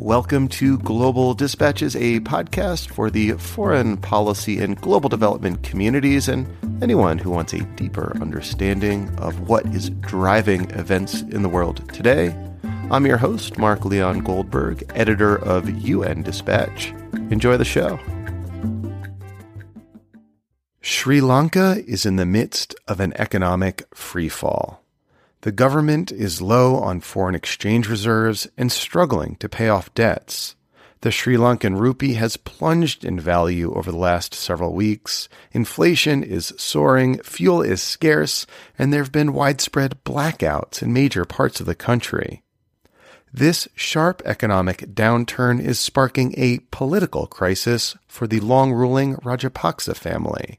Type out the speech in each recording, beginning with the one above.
Welcome to Global Dispatches, a podcast for the foreign policy and global development communities and anyone who wants a deeper understanding of what is driving events in the world today. I'm your host, Mark Leon Goldberg, editor of UN Dispatch. Enjoy the show. Sri Lanka is in the midst of an economic freefall. The government is low on foreign exchange reserves and struggling to pay off debts. The Sri Lankan rupee has plunged in value over the last several weeks. Inflation is soaring, fuel is scarce, and there have been widespread blackouts in major parts of the country. This sharp economic downturn is sparking a political crisis for the long ruling Rajapaksa family.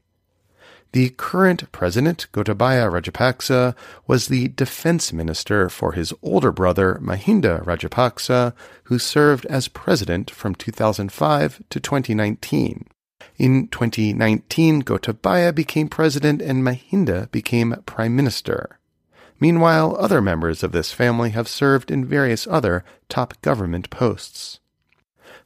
The current president, Gotabaya Rajapaksa, was the defense minister for his older brother, Mahinda Rajapaksa, who served as president from 2005 to 2019. In 2019, Gotabaya became president and Mahinda became prime minister. Meanwhile, other members of this family have served in various other top government posts.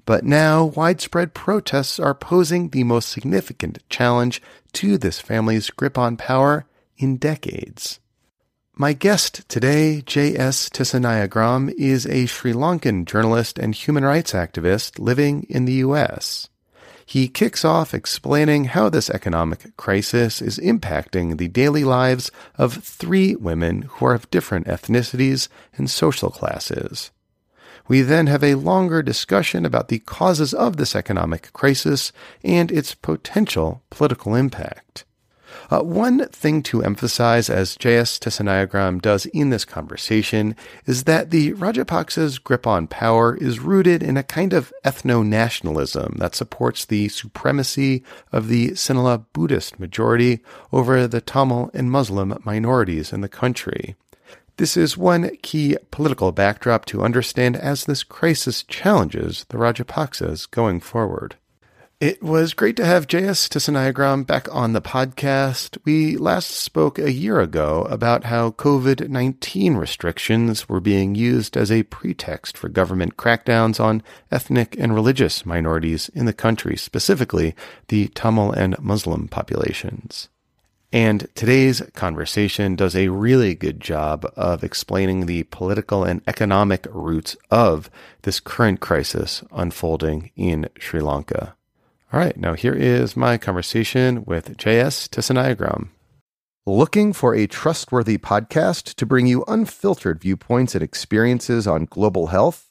But now, widespread protests are posing the most significant challenge to this family's grip on power in decades. My guest today, J.S. Tissainayagam, is a Sri Lankan journalist and human rights activist living in the U.S. He kicks off explaining how this economic crisis is impacting the daily lives of three women who are of different ethnicities and social classes. We then have a longer discussion about the causes of this economic crisis and its potential political impact. Uh, one thing to emphasize, as J.S. Tissainayagam does in this conversation, is that the Rajapaksa's grip on power is rooted in a kind of ethno nationalism that supports the supremacy of the Sinhala Buddhist majority over the Tamil and Muslim minorities in the country. This is one key political backdrop to understand as this crisis challenges the Rajapaksas going forward. It was great to have J.S. Tissainayagam back on the podcast. We last spoke a year ago about how COVID 19 restrictions were being used as a pretext for government crackdowns on ethnic and religious minorities in the country, specifically the Tamil and Muslim populations. And today's conversation does a really good job of explaining the political and economic roots of this current crisis unfolding in Sri Lanka. All right, now here is my conversation with J.S. Tissainayagam. Looking for a trustworthy podcast to bring you unfiltered viewpoints and experiences on global health?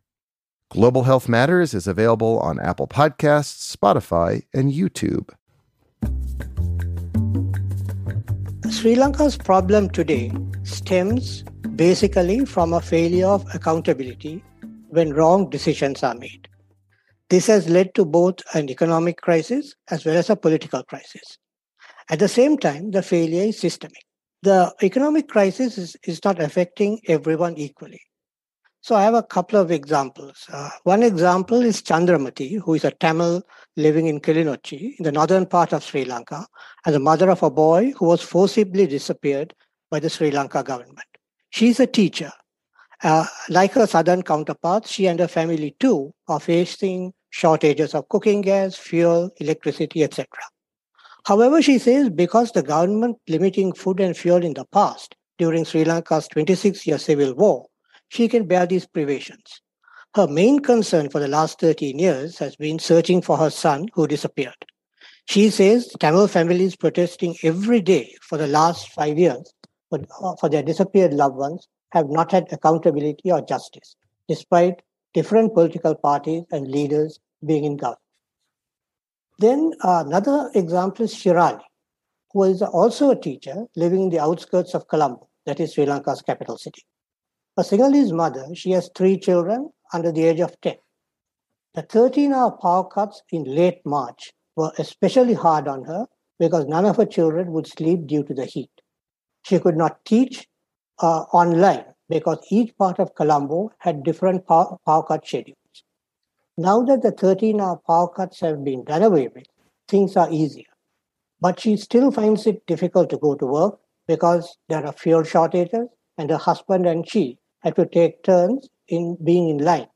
Global Health Matters is available on Apple Podcasts, Spotify, and YouTube. Sri Lanka's problem today stems basically from a failure of accountability when wrong decisions are made. This has led to both an economic crisis as well as a political crisis. At the same time, the failure is systemic. The economic crisis is, is not affecting everyone equally. So I have a couple of examples. Uh, one example is Chandramati, who is a Tamil living in Kilinochchi in the northern part of Sri Lanka, as the mother of a boy who was forcibly disappeared by the Sri Lanka government. She's a teacher. Uh, like her southern counterparts, she and her family too are facing shortages of cooking gas, fuel, electricity, etc. However, she says because the government limiting food and fuel in the past during Sri Lanka's 26 year civil war she can bear these privations. Her main concern for the last 13 years has been searching for her son who disappeared. She says Tamil families protesting every day for the last five years for, for their disappeared loved ones have not had accountability or justice, despite different political parties and leaders being in government. Then uh, another example is Shirali, who is also a teacher living in the outskirts of Colombo, that is Sri Lanka's capital city. A Sinhalese mother, she has three children under the age of 10. The 13 hour power cuts in late March were especially hard on her because none of her children would sleep due to the heat. She could not teach uh, online because each part of Colombo had different power, power cut schedules. Now that the 13 hour power cuts have been done away with, things are easier. But she still finds it difficult to go to work because there are fuel shortages, and her husband and she had to take turns in being in line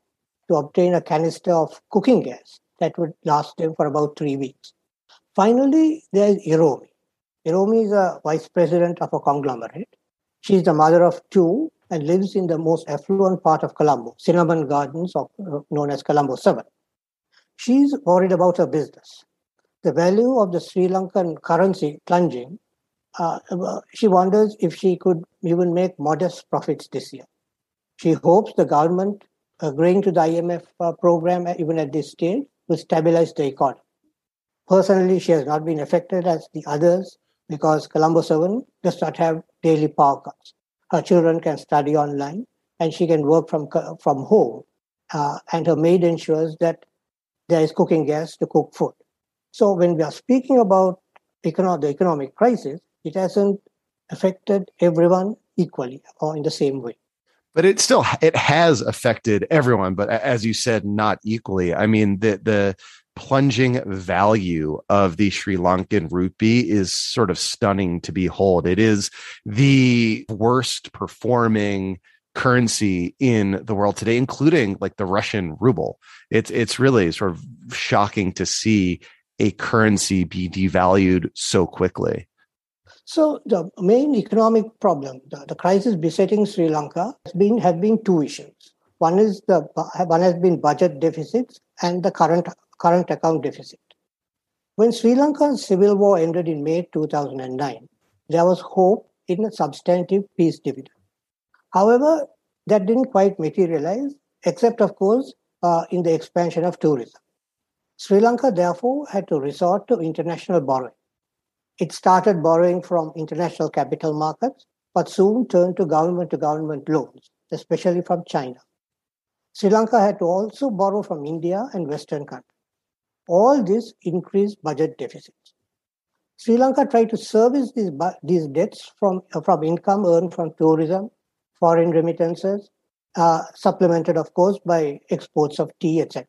to obtain a canister of cooking gas that would last them for about three weeks. Finally, there is Iromi. Iromi is a vice president of a conglomerate. She is the mother of two and lives in the most affluent part of Colombo, Cinnamon Gardens, of, uh, known as Colombo 7. She's worried about her business. The value of the Sri Lankan currency plunging, uh, uh she wonders if she could even make modest profits this year. She hopes the government agreeing to the IMF uh, program, even at this stage, will stabilize the economy. Personally, she has not been affected as the others because Colombo 7 does not have daily power cuts. Her children can study online and she can work from, from home. Uh, and her maid ensures that there is cooking gas to cook food. So when we are speaking about econo- the economic crisis, it hasn't affected everyone equally or in the same way but it still it has affected everyone but as you said not equally i mean the the plunging value of the Sri Lankan rupee is sort of stunning to behold. It is the worst performing currency in the world today, including like the Russian ruble. It's it's really sort of shocking to see a currency be devalued so quickly. So the main economic problem, the, the crisis besetting Sri Lanka, has been has been two issues. One is the one has been budget deficits and the current current account deficit. When Sri Lanka's civil war ended in May 2009, there was hope in a substantive peace dividend. However, that didn't quite materialize, except, of course, uh, in the expansion of tourism. Sri Lanka, therefore, had to resort to international borrowing. It started borrowing from international capital markets, but soon turned to government to government loans, especially from China. Sri Lanka had to also borrow from India and Western countries. All this increased budget deficits. Sri Lanka tried to service these, these debts from, from income earned from tourism, foreign remittances, uh, supplemented, of course, by exports of tea, etc.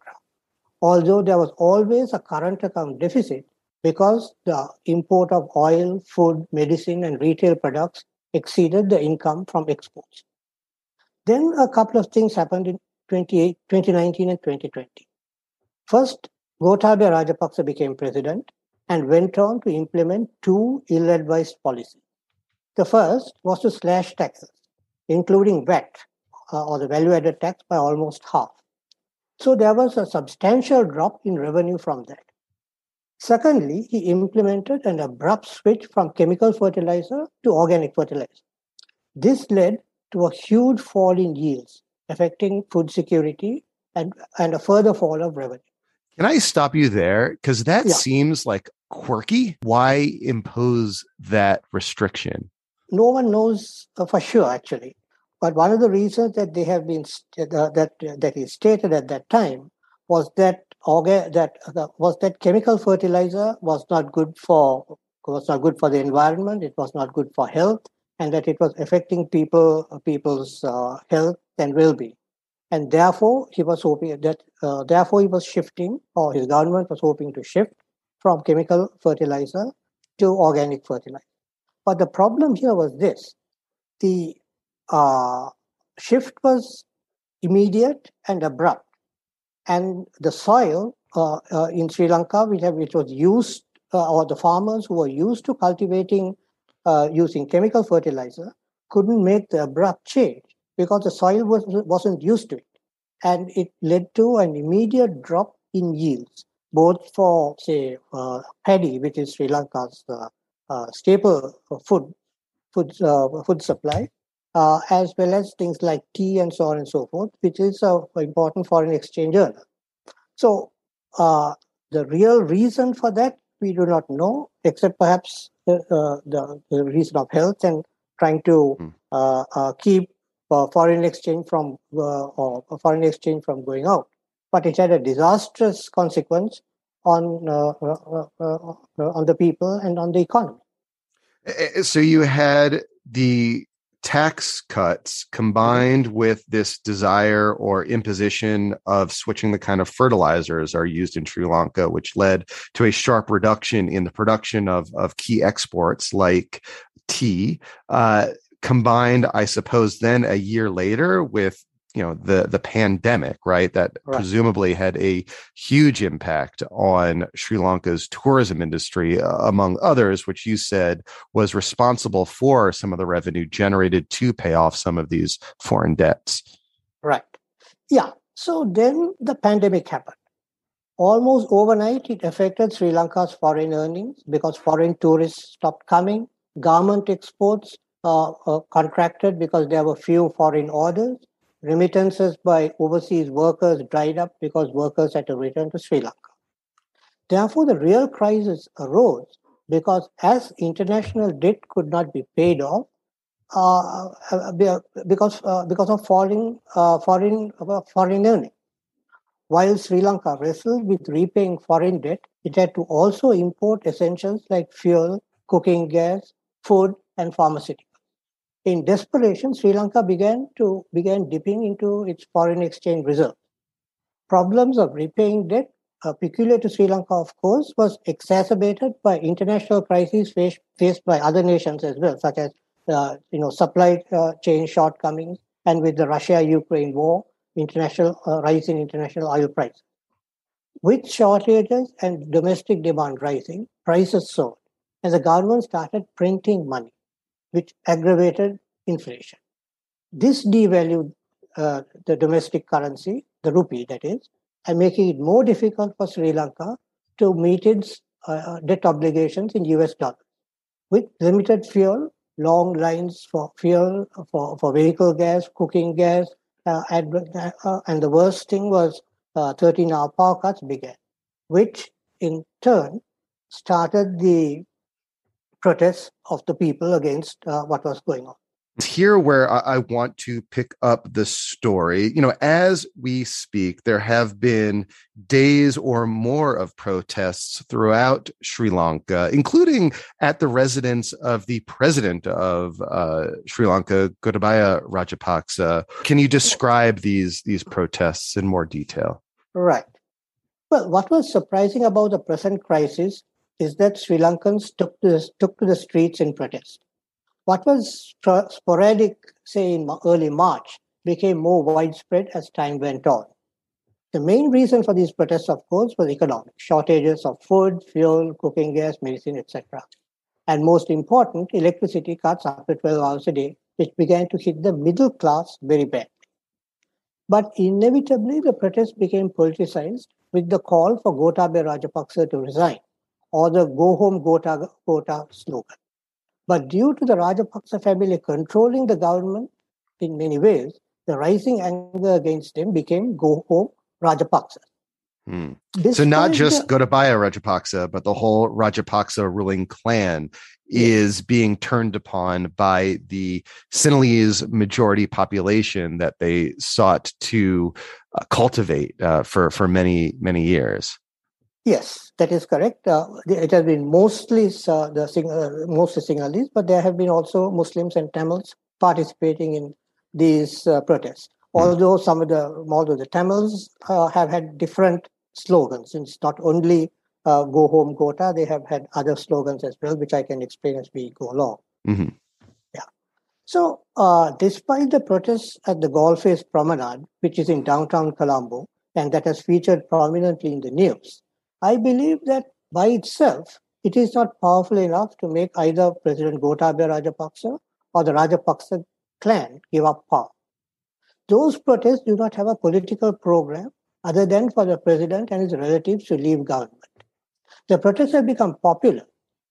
Although there was always a current account deficit because the import of oil, food, medicine, and retail products exceeded the income from exports. Then a couple of things happened in 2019 and 2020. First, Gotabaya Rajapaksa became president and went on to implement two ill advised policies. The first was to slash taxes, including VAT, uh, or the value added tax, by almost half. So there was a substantial drop in revenue from that. Secondly, he implemented an abrupt switch from chemical fertilizer to organic fertilizer. This led to a huge fall in yields, affecting food security and, and a further fall of revenue. Can I stop you there? Because that yeah. seems like quirky. Why impose that restriction? No one knows uh, for sure, actually. But one of the reasons that they have been st- uh, that uh, that is stated at that time was that orga- that uh, was that chemical fertilizer was not good for was not good for the environment. It was not good for health, and that it was affecting people uh, people's uh, health and well-being and therefore he was hoping that uh, therefore he was shifting or his government was hoping to shift from chemical fertilizer to organic fertilizer but the problem here was this the uh, shift was immediate and abrupt and the soil uh, uh in sri lanka which, have, which was used uh, or the farmers who were used to cultivating uh, using chemical fertilizer couldn't make the abrupt change because the soil was, wasn't used to it. And it led to an immediate drop in yields, both for, say, uh, paddy, which is Sri Lanka's staple food, food, food supply, uh, as well as things like tea and so on and so forth, which is an important foreign exchange earner. So uh, the real reason for that, we do not know, except perhaps the, the reason of health and trying to mm. keep uh, foreign exchange from uh, or foreign exchange from going out. but it had a disastrous consequence on uh, uh, uh, uh on the people and on the economy. So you had the tax cuts combined with this desire or imposition of switching the kind of fertilizers are used in Sri Lanka, which led to a sharp reduction in the production of, of key exports like tea. Uh, combined, I suppose, then a year later with you know the the pandemic right that right. presumably had a huge impact on Sri Lanka's tourism industry uh, among others which you said was responsible for some of the revenue generated to pay off some of these foreign debts. Right. Yeah. So then the pandemic happened. Almost overnight it affected Sri Lanka's foreign earnings because foreign tourists stopped coming. Garment exports uh, uh, contracted because there were few foreign orders remittances by overseas workers dried up because workers had to return to Sri Lanka. Therefore, the real crisis arose because as international debt could not be paid off, uh, uh because uh, because of falling uh, foreign uh, foreign earning. While Sri Lanka wrestled with repaying foreign debt, it had to also import essentials like fuel, cooking gas, food, and pharmaceuticals. In desperation, Sri Lanka began to began dipping into its foreign exchange reserves. Problems of repaying debt, uh, peculiar to Sri Lanka, of course, was exacerbated by international crises faced, faced by other nations as well, such as uh, you know supply uh, chain shortcomings, and with the Russia-Ukraine war, international uh, rise in international oil prices. With shortages and domestic demand rising, prices soared, and the government started printing money which aggravated inflation. This devalued uh, the domestic currency, the rupee that is, and making it more difficult for Sri Lanka to meet its uh, debt obligations in US dollars. With limited fuel, long lines for fuel, for, for vehicle gas, cooking gas, uh, and, uh, and the worst thing was uh, 13 hour power cuts began, which in turn started the protests of the people against uh, what was going on. Here, where I want to pick up the story, you know, as we speak, there have been days or more of protests throughout Sri Lanka, including at the residence of the president of uh, Sri Lanka, Gotabaya Rajapaksa. Can you describe these these protests in more detail? Right. Well, what was surprising about the present crisis is that Sri Lankans took to the, took to the streets in protest. What was sporadic, say in early March, became more widespread as time went on. The main reason for these protests, of course, was economic shortages of food, fuel, cooking gas, medicine, etc. And most important, electricity cuts after 12 hours a day, which began to hit the middle class very badly. But inevitably, the protests became politicized with the call for Gotabaya Rajapaksa to resign or the go home Gota, Gota slogan. But due to the Rajapaksa family controlling the government in many ways, the rising anger against him became go home Rajapaksa. Hmm. So not just the, Gotabaya Rajapaksa, but the whole Rajapaksa ruling clan is being turned upon by the Sinhalese majority population that they sought to uh, cultivate uh, for for many many years. Yes, that is correct. Uh, it has been mostly uh, the uh, mostly Sinhalese, but there have been also Muslims and Tamils participating in these uh, protests. Mm. Although some of the although the Tamils uh, have had different slogans, it's not only uh, "Go Home Gota," they have had other slogans as well, which I can explain as we go along. Mm-hmm. Yeah. So, despite the protests at the Galle Promenade, which is in downtown Colombo, and that has featured prominently in the news, I believe that by itself, it is not powerful enough to make either President Gotabaya Rajapaksa or the Rajapaksa clan give up power. Those protests do not have a political program other than for the president and his relatives to leave government. The protests have become popular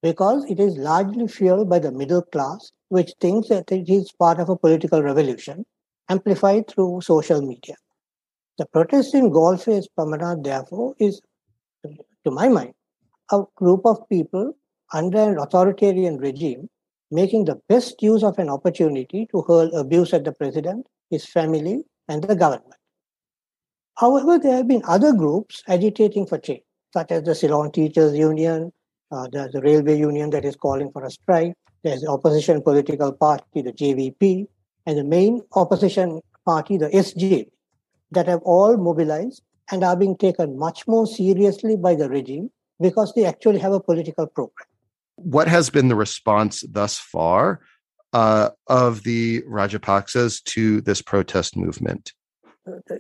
because it is largely fueled by the middle class, which thinks that it is part of a political revolution, amplified through social media. The protest in Face Promenade, therefore, is to my mind, a group of people under an authoritarian regime making the best use of an opportunity to hurl abuse at the president, his family, and the government. However, there have been other groups agitating for change, such as the Ceylon Teachers Union, uh, there's the railway union that is calling for a strike, there's the opposition political party, the JVP, and the main opposition party, the SJB, that have all mobilized and are being taken much more seriously by the regime because they actually have a political program. What has been the response thus far uh, of the Rajapaksas to this protest movement?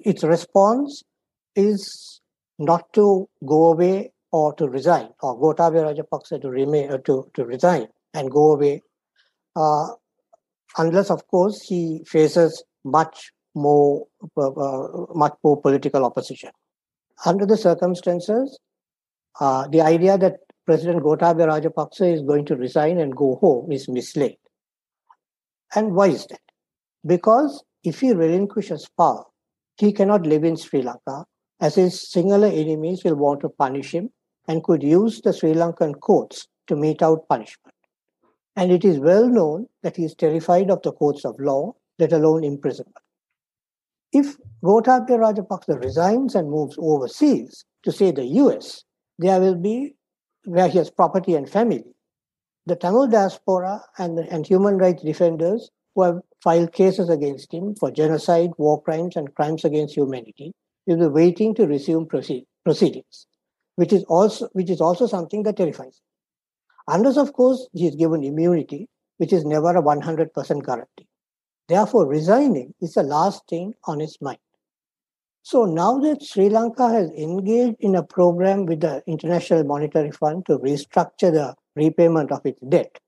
Its response is not to go away or to resign, or Gotabaya Rajapaksa to remain uh, to, to resign and go away, uh, unless, of course, he faces much more uh, much more political opposition. Under the circumstances, uh, the idea that President Gotabaya Rajapaksa is going to resign and go home is misled. And why is that? Because if he relinquishes power, he cannot live in Sri Lanka as his singular enemies will want to punish him and could use the Sri Lankan courts to mete out punishment. And it is well known that he is terrified of the courts of law, let alone imprisonment. If Gotabaya Rajapaksa resigns and moves overseas to, say, the US, there will be, where he has property and family, the Tamil diaspora and, and human rights defenders who have filed cases against him for genocide, war crimes, and crimes against humanity will be waiting to resume proceed, proceedings which is also which is also something that terrifies. Unless, of course, he is given immunity, which is never a 100% guarantee. Therefore, resigning is the last thing on his mind. So now that Sri Lanka has engaged in a program with the International Monetary Fund to restructure the repayment of its debt,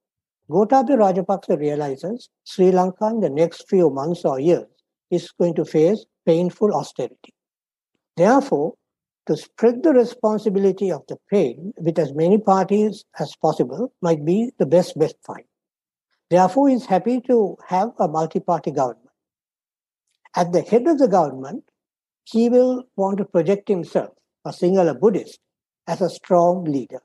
Gotabaya Rajapaksa realizes Sri Lanka in the next few months or years is going to face painful austerity. Therefore, to spread the responsibility of the pain with as many parties as possible might be the best best fight. Therefore, he is happy to have a multi-party government. At the head of the government, he will want to project himself, a Sinhala Buddhist, as a strong leader.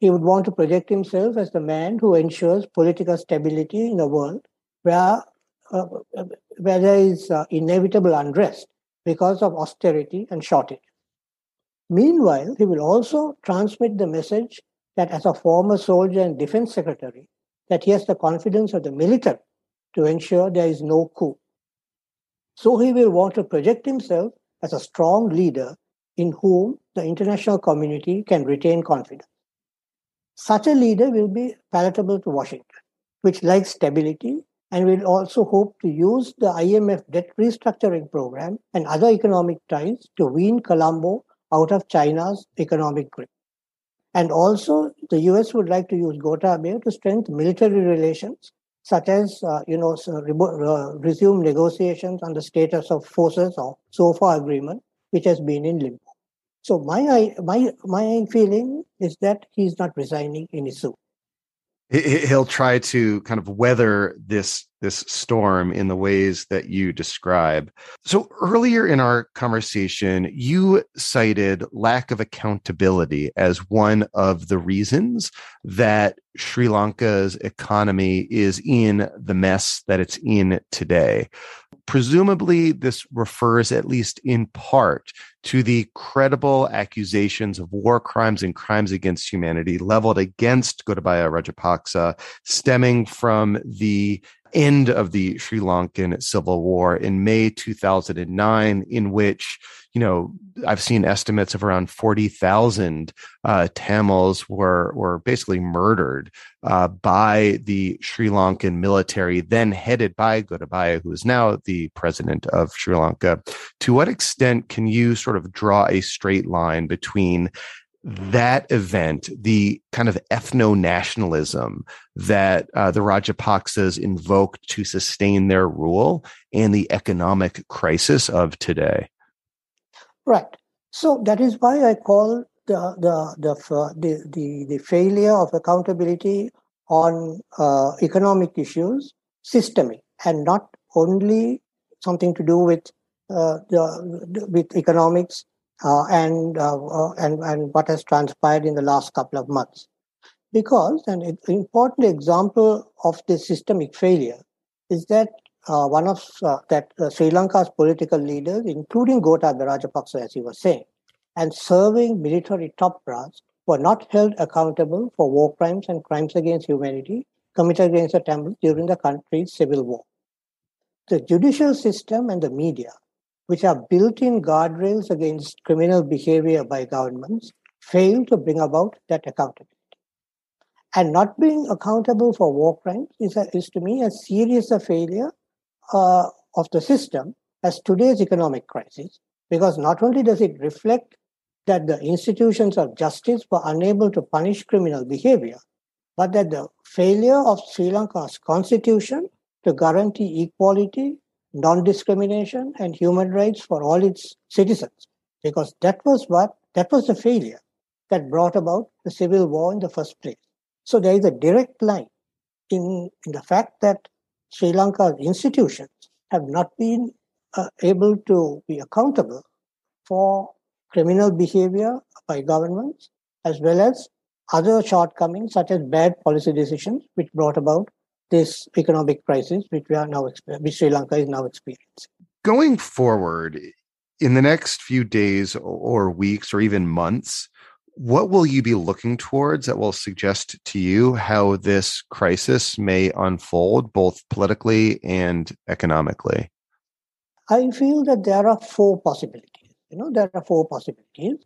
He would want to project himself as the man who ensures political stability in a world where, uh, where there is uh, inevitable unrest because of austerity and shortage. Meanwhile, he will also transmit the message that as a former soldier and defense secretary, that he has the confidence of the military to ensure there is no coup. So he will want to project himself as a strong leader in whom the international community can retain confidence. Such a leader will be palatable to Washington, which likes stability and will also hope to use the IMF debt restructuring program and other economic ties to wean Colombo out of China's economic grip. And also, the US would like to use Gotabaya to strengthen military relations, such as, uh, you know, uh, resume negotiations on the status of forces or SOFA agreement, which has been in limbo. So my my my feeling is that he's not resigning any soon. he'll try to kind of weather this this storm in the ways that you describe. So earlier in our conversation, you cited lack of accountability as one of the reasons that Sri Lanka's economy is in the mess that it's in today. Presumably, this refers at least in part to the credible accusations of war crimes and crimes against humanity leveled against Gotabaya Rajapaksa, stemming from the end of the Sri Lankan civil war in May 2009, in which, you know, I've seen estimates of around 40,000 uh, Tamils were, were basically murdered uh, by the Sri Lankan military, then headed by Gotabaya, who is now the president of Sri Lanka. To what extent can you sort of draw a straight line between that event, the kind of ethno nationalism that uh, the Rajapaksas invoked to sustain their rule, and the economic crisis of today. Right. So that is why I call the the the the, the, the failure of accountability on uh, economic issues systemic and not only something to do with uh, the, with economics uh, and, uh, uh, and, and what has transpired in the last couple of months. Because an important example of this systemic failure is that uh, one of uh, that uh, Sri Lanka's political leaders, including Gotabaya Rajapaksa, as he was saying, and serving military top brass, were not held accountable for war crimes and crimes against humanity committed against the Tamils during the country's civil war. The judicial system and the media, which are built-in guardrails against criminal behavior by governments, fail to bring about that accountability. And not being accountable for war crimes is, a, is to me as serious a failure uh, of the system as today's economic crisis, because not only does it reflect that the institutions of justice were unable to punish criminal behavior, but that the failure of Sri Lanka's constitution to guarantee equality, non discrimination, and human rights for all its citizens, because that was what that was the failure that brought about the civil war in the first place. So there is a direct line in, in the fact that Sri Lanka's institutions have not been uh, able to be accountable for criminal behavior by governments as well as other shortcomings such as bad policy decisions which brought about this economic crisis which we are now which Sri Lanka is now experiencing. Going forward in the next few days or weeks or even months, what will you be looking towards that will suggest to you how this crisis may unfold both politically and economically? I feel that there are four possibilities. You know, there are four possibilities.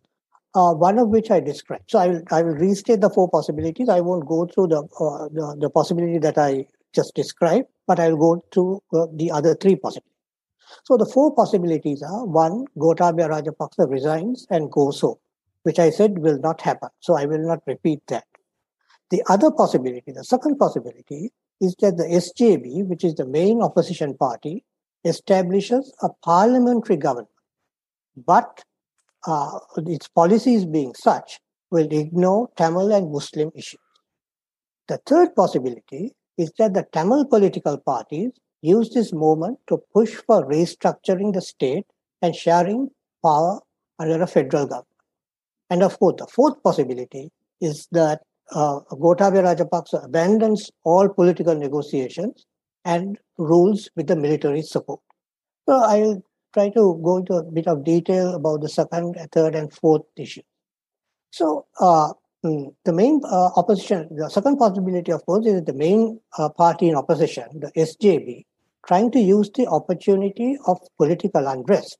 Uh, one of which I described. So I will, I will restate the four possibilities. I won't go through the, uh, the, the, possibility that I just described, but I'll go through uh, the other three possibilities. So the four possibilities are one, Gotabaya Rajapaksa resigns and goes home which I said will not happen. So I will not repeat that. The other possibility, the second possibility, is that the SJB, which is the main opposition party, establishes a parliamentary government. But uh, its policies being such will ignore Tamil and Muslim issues. The third possibility is that the Tamil political parties use this moment to push for restructuring the state and sharing power under a federal government. And of course, the fourth possibility is that uh, Gotabaya Rajapaksa abandons all political negotiations and rules with the military support. So I'll try to go into a bit of detail about the second, third, and fourth issue. So uh, mm, the main uh, opposition, the second possibility, of course, is the main uh, party in opposition, the SJB, trying to use the opportunity of political unrest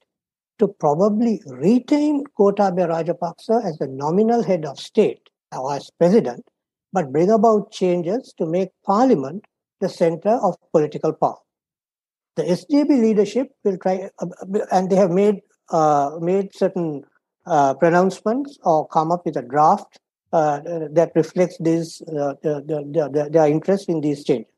to probably retain Gotabaya Rajapaksa as the nominal head of state or as president, but bring about changes to make parliament the center of political power. The SJB leadership will try, uh, and they have made uh, made certain uh, pronouncements or come up with a draft uh, that reflects this uh, the, the, the, their interest in these changes.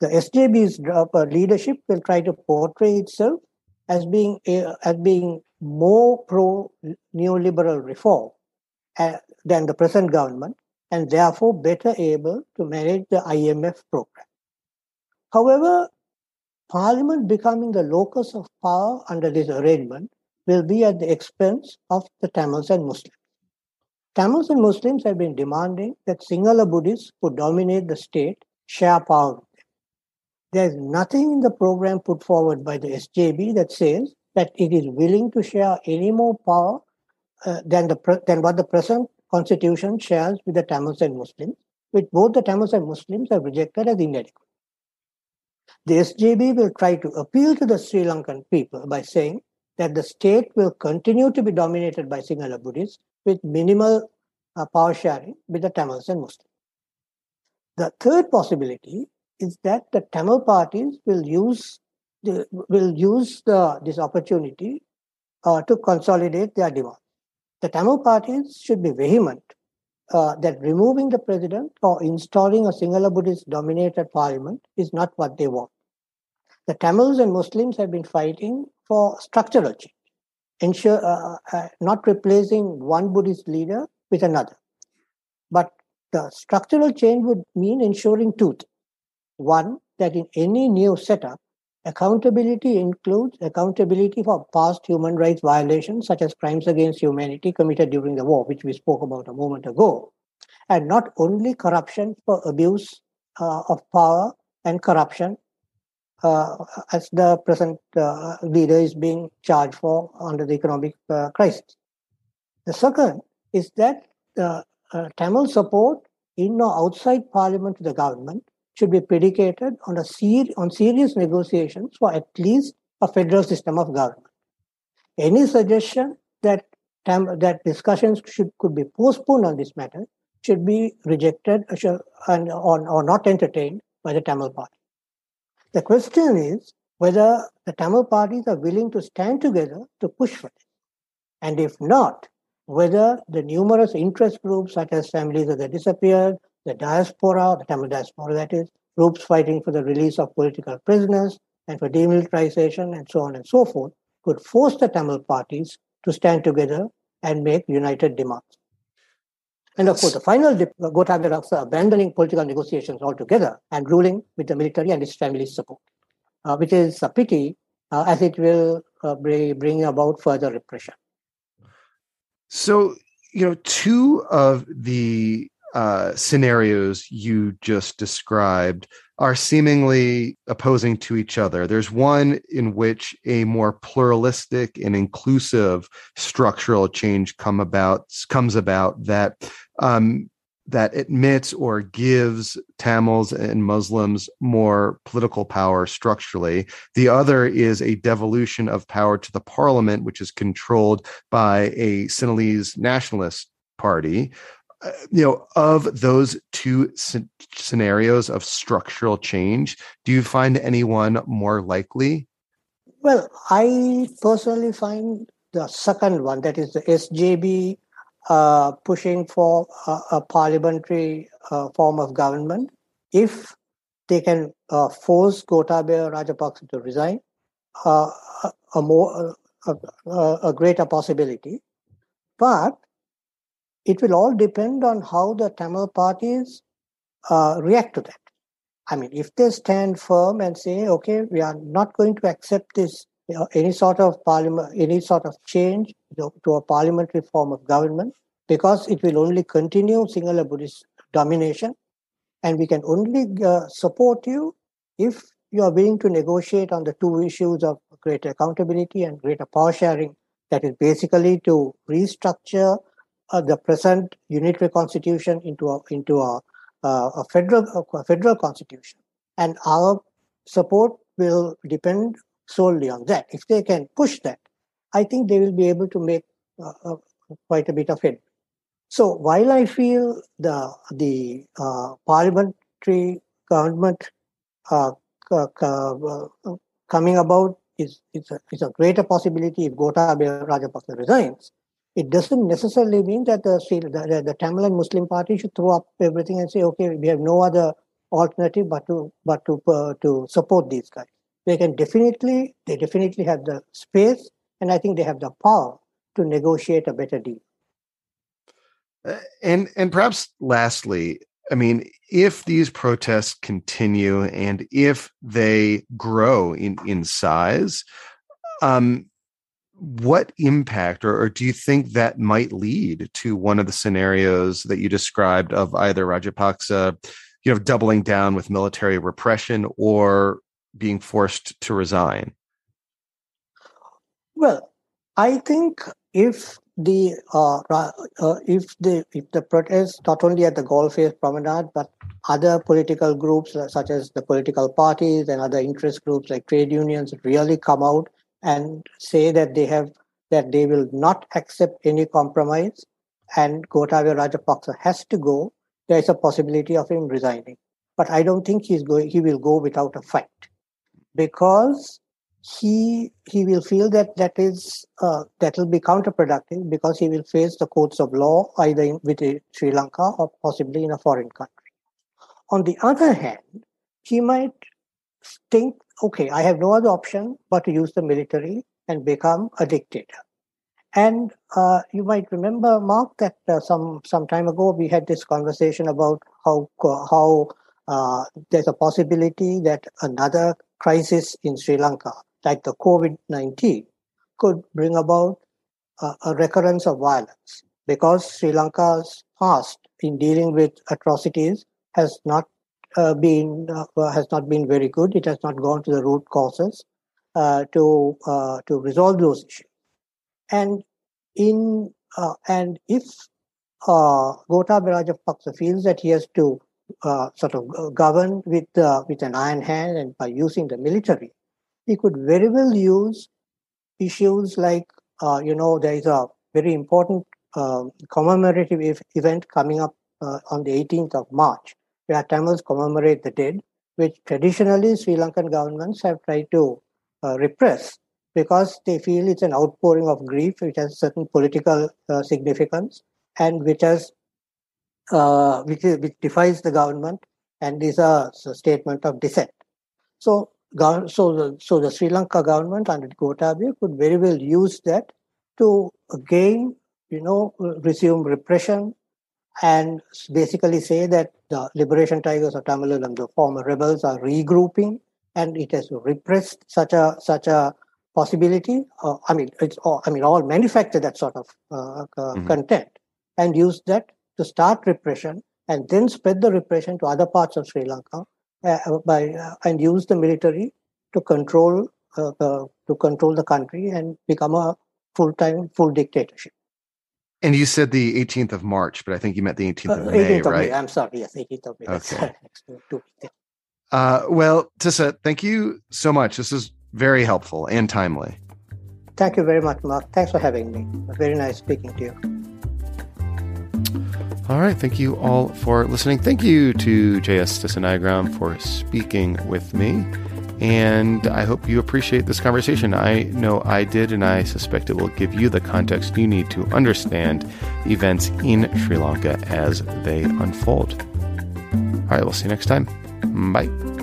The SJB's uh, leadership will try to portray itself as being as being more pro neoliberal reform than the present government and therefore better able to manage the IMF program. However, Parliament becoming the locus of power under this arrangement will be at the expense of the Tamils and Muslims. Tamils and Muslims have been demanding that Sinhala Buddhists who dominate the state share power there's nothing in the program put forward by the SJB that says that it is willing to share any more power uh, than, the, than what the present constitution shares with the Tamils and Muslims, which both the Tamils and Muslims have rejected as inadequate. The SJB will try to appeal to the Sri Lankan people by saying that the state will continue to be dominated by Sinhala Buddhists with minimal uh, power sharing with the Tamils and Muslims. The third possibility is that the Tamil parties will use the, will use the, this opportunity uh, to consolidate their demand. The Tamil parties should be vehement uh, that removing the president or installing a Sinhala Buddhist dominated parliament is not what they want. The Tamils and Muslims have been fighting for structural change, ensure uh, uh not replacing one Buddhist leader with another. But the structural change would mean ensuring two things. One, that in any new setup, accountability includes accountability for past human rights violations, such as crimes against humanity committed during the war, which we spoke about a moment ago, and not only corruption for abuse uh, of power and corruption uh, as the present uh, leader is being charged for under the economic uh, crisis. The second is that the uh, Tamil support in or outside parliament to the government should be predicated on a ser- on serious negotiations for at least a federal system of government. Any suggestion that tam- that discussions should could be postponed on this matter should be rejected uh, and or, or not entertained by the Tamil party. The question is whether the Tamil parties are willing to stand together to push for this. And if not, whether the numerous interest groups such as families of the disappeared, the diaspora, the Tamil diaspora that is, groups fighting for the release of political prisoners and for demilitarization and so on and so forth, could force the Tamil parties to stand together and make united demands. And of course, the final dip, Gotabaya Rajapaksa abandoning political negotiations altogether and ruling with the military and its family's support, uh, which is a pity uh, as it will uh, bring about further repression. So, you know, two of the uh, scenarios you just described are seemingly opposing to each other. There's one in which a more pluralistic and inclusive structural change come about comes about that um, that admits or gives Tamils and Muslims more political power structurally. The other is a devolution of power to the parliament, which is controlled by a Sinhalese nationalist party. Uh, you know, of those two scenarios of structural change, do you find anyone more likely? Well, I personally find the second one, that is the SJB uh, pushing for a, a parliamentary uh, form of government. If they can uh, force Gotabaya Rajapaksa to resign, uh, a more a, a greater possibility. But it will all depend on how the Tamil parties uh, react to that. I mean, if they stand firm and say, okay, we are not going to accept this, you know, any sort of parliament, any sort of change to, a parliamentary form of government, because it will only continue Sinhala Buddhist domination, and we can only uh, support you if you are willing to negotiate on the two issues of greater accountability and greater power sharing. That is basically to restructure uh, the present unitary constitution into a into a, uh, a federal a federal constitution, and our support will depend solely on that. If they can push that, I think they will be able to make uh, uh quite a bit of it. So while I feel the the uh, parliamentary government uh, coming about is, is, a, is a greater possibility if Gotabaya Rajapaksa resigns, it doesn't necessarily mean that the, the, the Tamil and Muslim party should throw up everything and say, okay, we have no other alternative but to but to uh, to support these guys. They can definitely they definitely have the space, and I think they have the power to negotiate a better deal. Uh, and and perhaps lastly, I mean, if these protests continue and if they grow in in size, um, what impact or, or, do you think that might lead to one of the scenarios that you described of either Rajapaksa, you know, doubling down with military repression or being forced to resign? Well, I think if the uh, uh, if the if the protests not only at the Face Promenade but other political groups such as the political parties and other interest groups like trade unions really come out and say that they have that they will not accept any compromise and Gotabaya Rajapaksa has to go, there is a possibility of him resigning. But I don't think he's going he will go without a fight because he he will feel that that is uh, that will be counterproductive because he will face the courts of law either in, with Sri Lanka or possibly in a foreign country. On the other hand, he might think okay, I have no other option but to use the military and become a dictator. And uh, you might remember, Mark, that uh, some some time ago we had this conversation about how how uh, there's a possibility that another crisis in Sri Lanka, like the COVID nineteen, could bring about a recurrence of violence because Sri Lanka's past in dealing with atrocities has not been uh, has not been very good. It has not gone to the root causes uh, to uh, to resolve those issues. And in uh, and if uh, Gotabaya Rajapaksa feels that he has to uh, sort of govern with with an iron hand and by using the military, he could very well use issues like you know there is a very important um, commemorative event coming up on the 18th of March, where Tamils commemorate the dead, which traditionally Sri Lankan governments have tried to uh, repress because they feel it's an outpouring of grief which has certain political uh, significance and which has uh, which, which defies the government and is a, a statement of dissent. So, so the, so the Sri Lanka government under Gotabaya could very well use that to again, you know, resume repression and basically say that the liberation tigers of Tamil and the former rebels are regrouping and it has repressed such a such a possibility. Uh, I mean, it's all, I mean, all manufacture that sort of uh, uh, mm-hmm. content and use that to start repression and then spread the repression to other parts of Sri Lanka uh, by uh, and use the military to control uh, to control the country and become a full time full dictatorship. And you said the 18th of March, but I think you meant the 18th of uh, 18th May, of right? May. I'm sorry. Yes, 18th of May. Okay. Uh, well, Tissa, thank you so much. This is very helpful and timely. Thank you very much, Mark. Thanks for having me. Very nice speaking to you. All right. Thank you all for listening. Thank you to J.S. Tissainayagam for speaking with me. And I hope you appreciate this conversation. I know I did, and I suspect it will give you the context you need to understand events in Sri Lanka as they unfold. All right, we'll see you next time. Bye.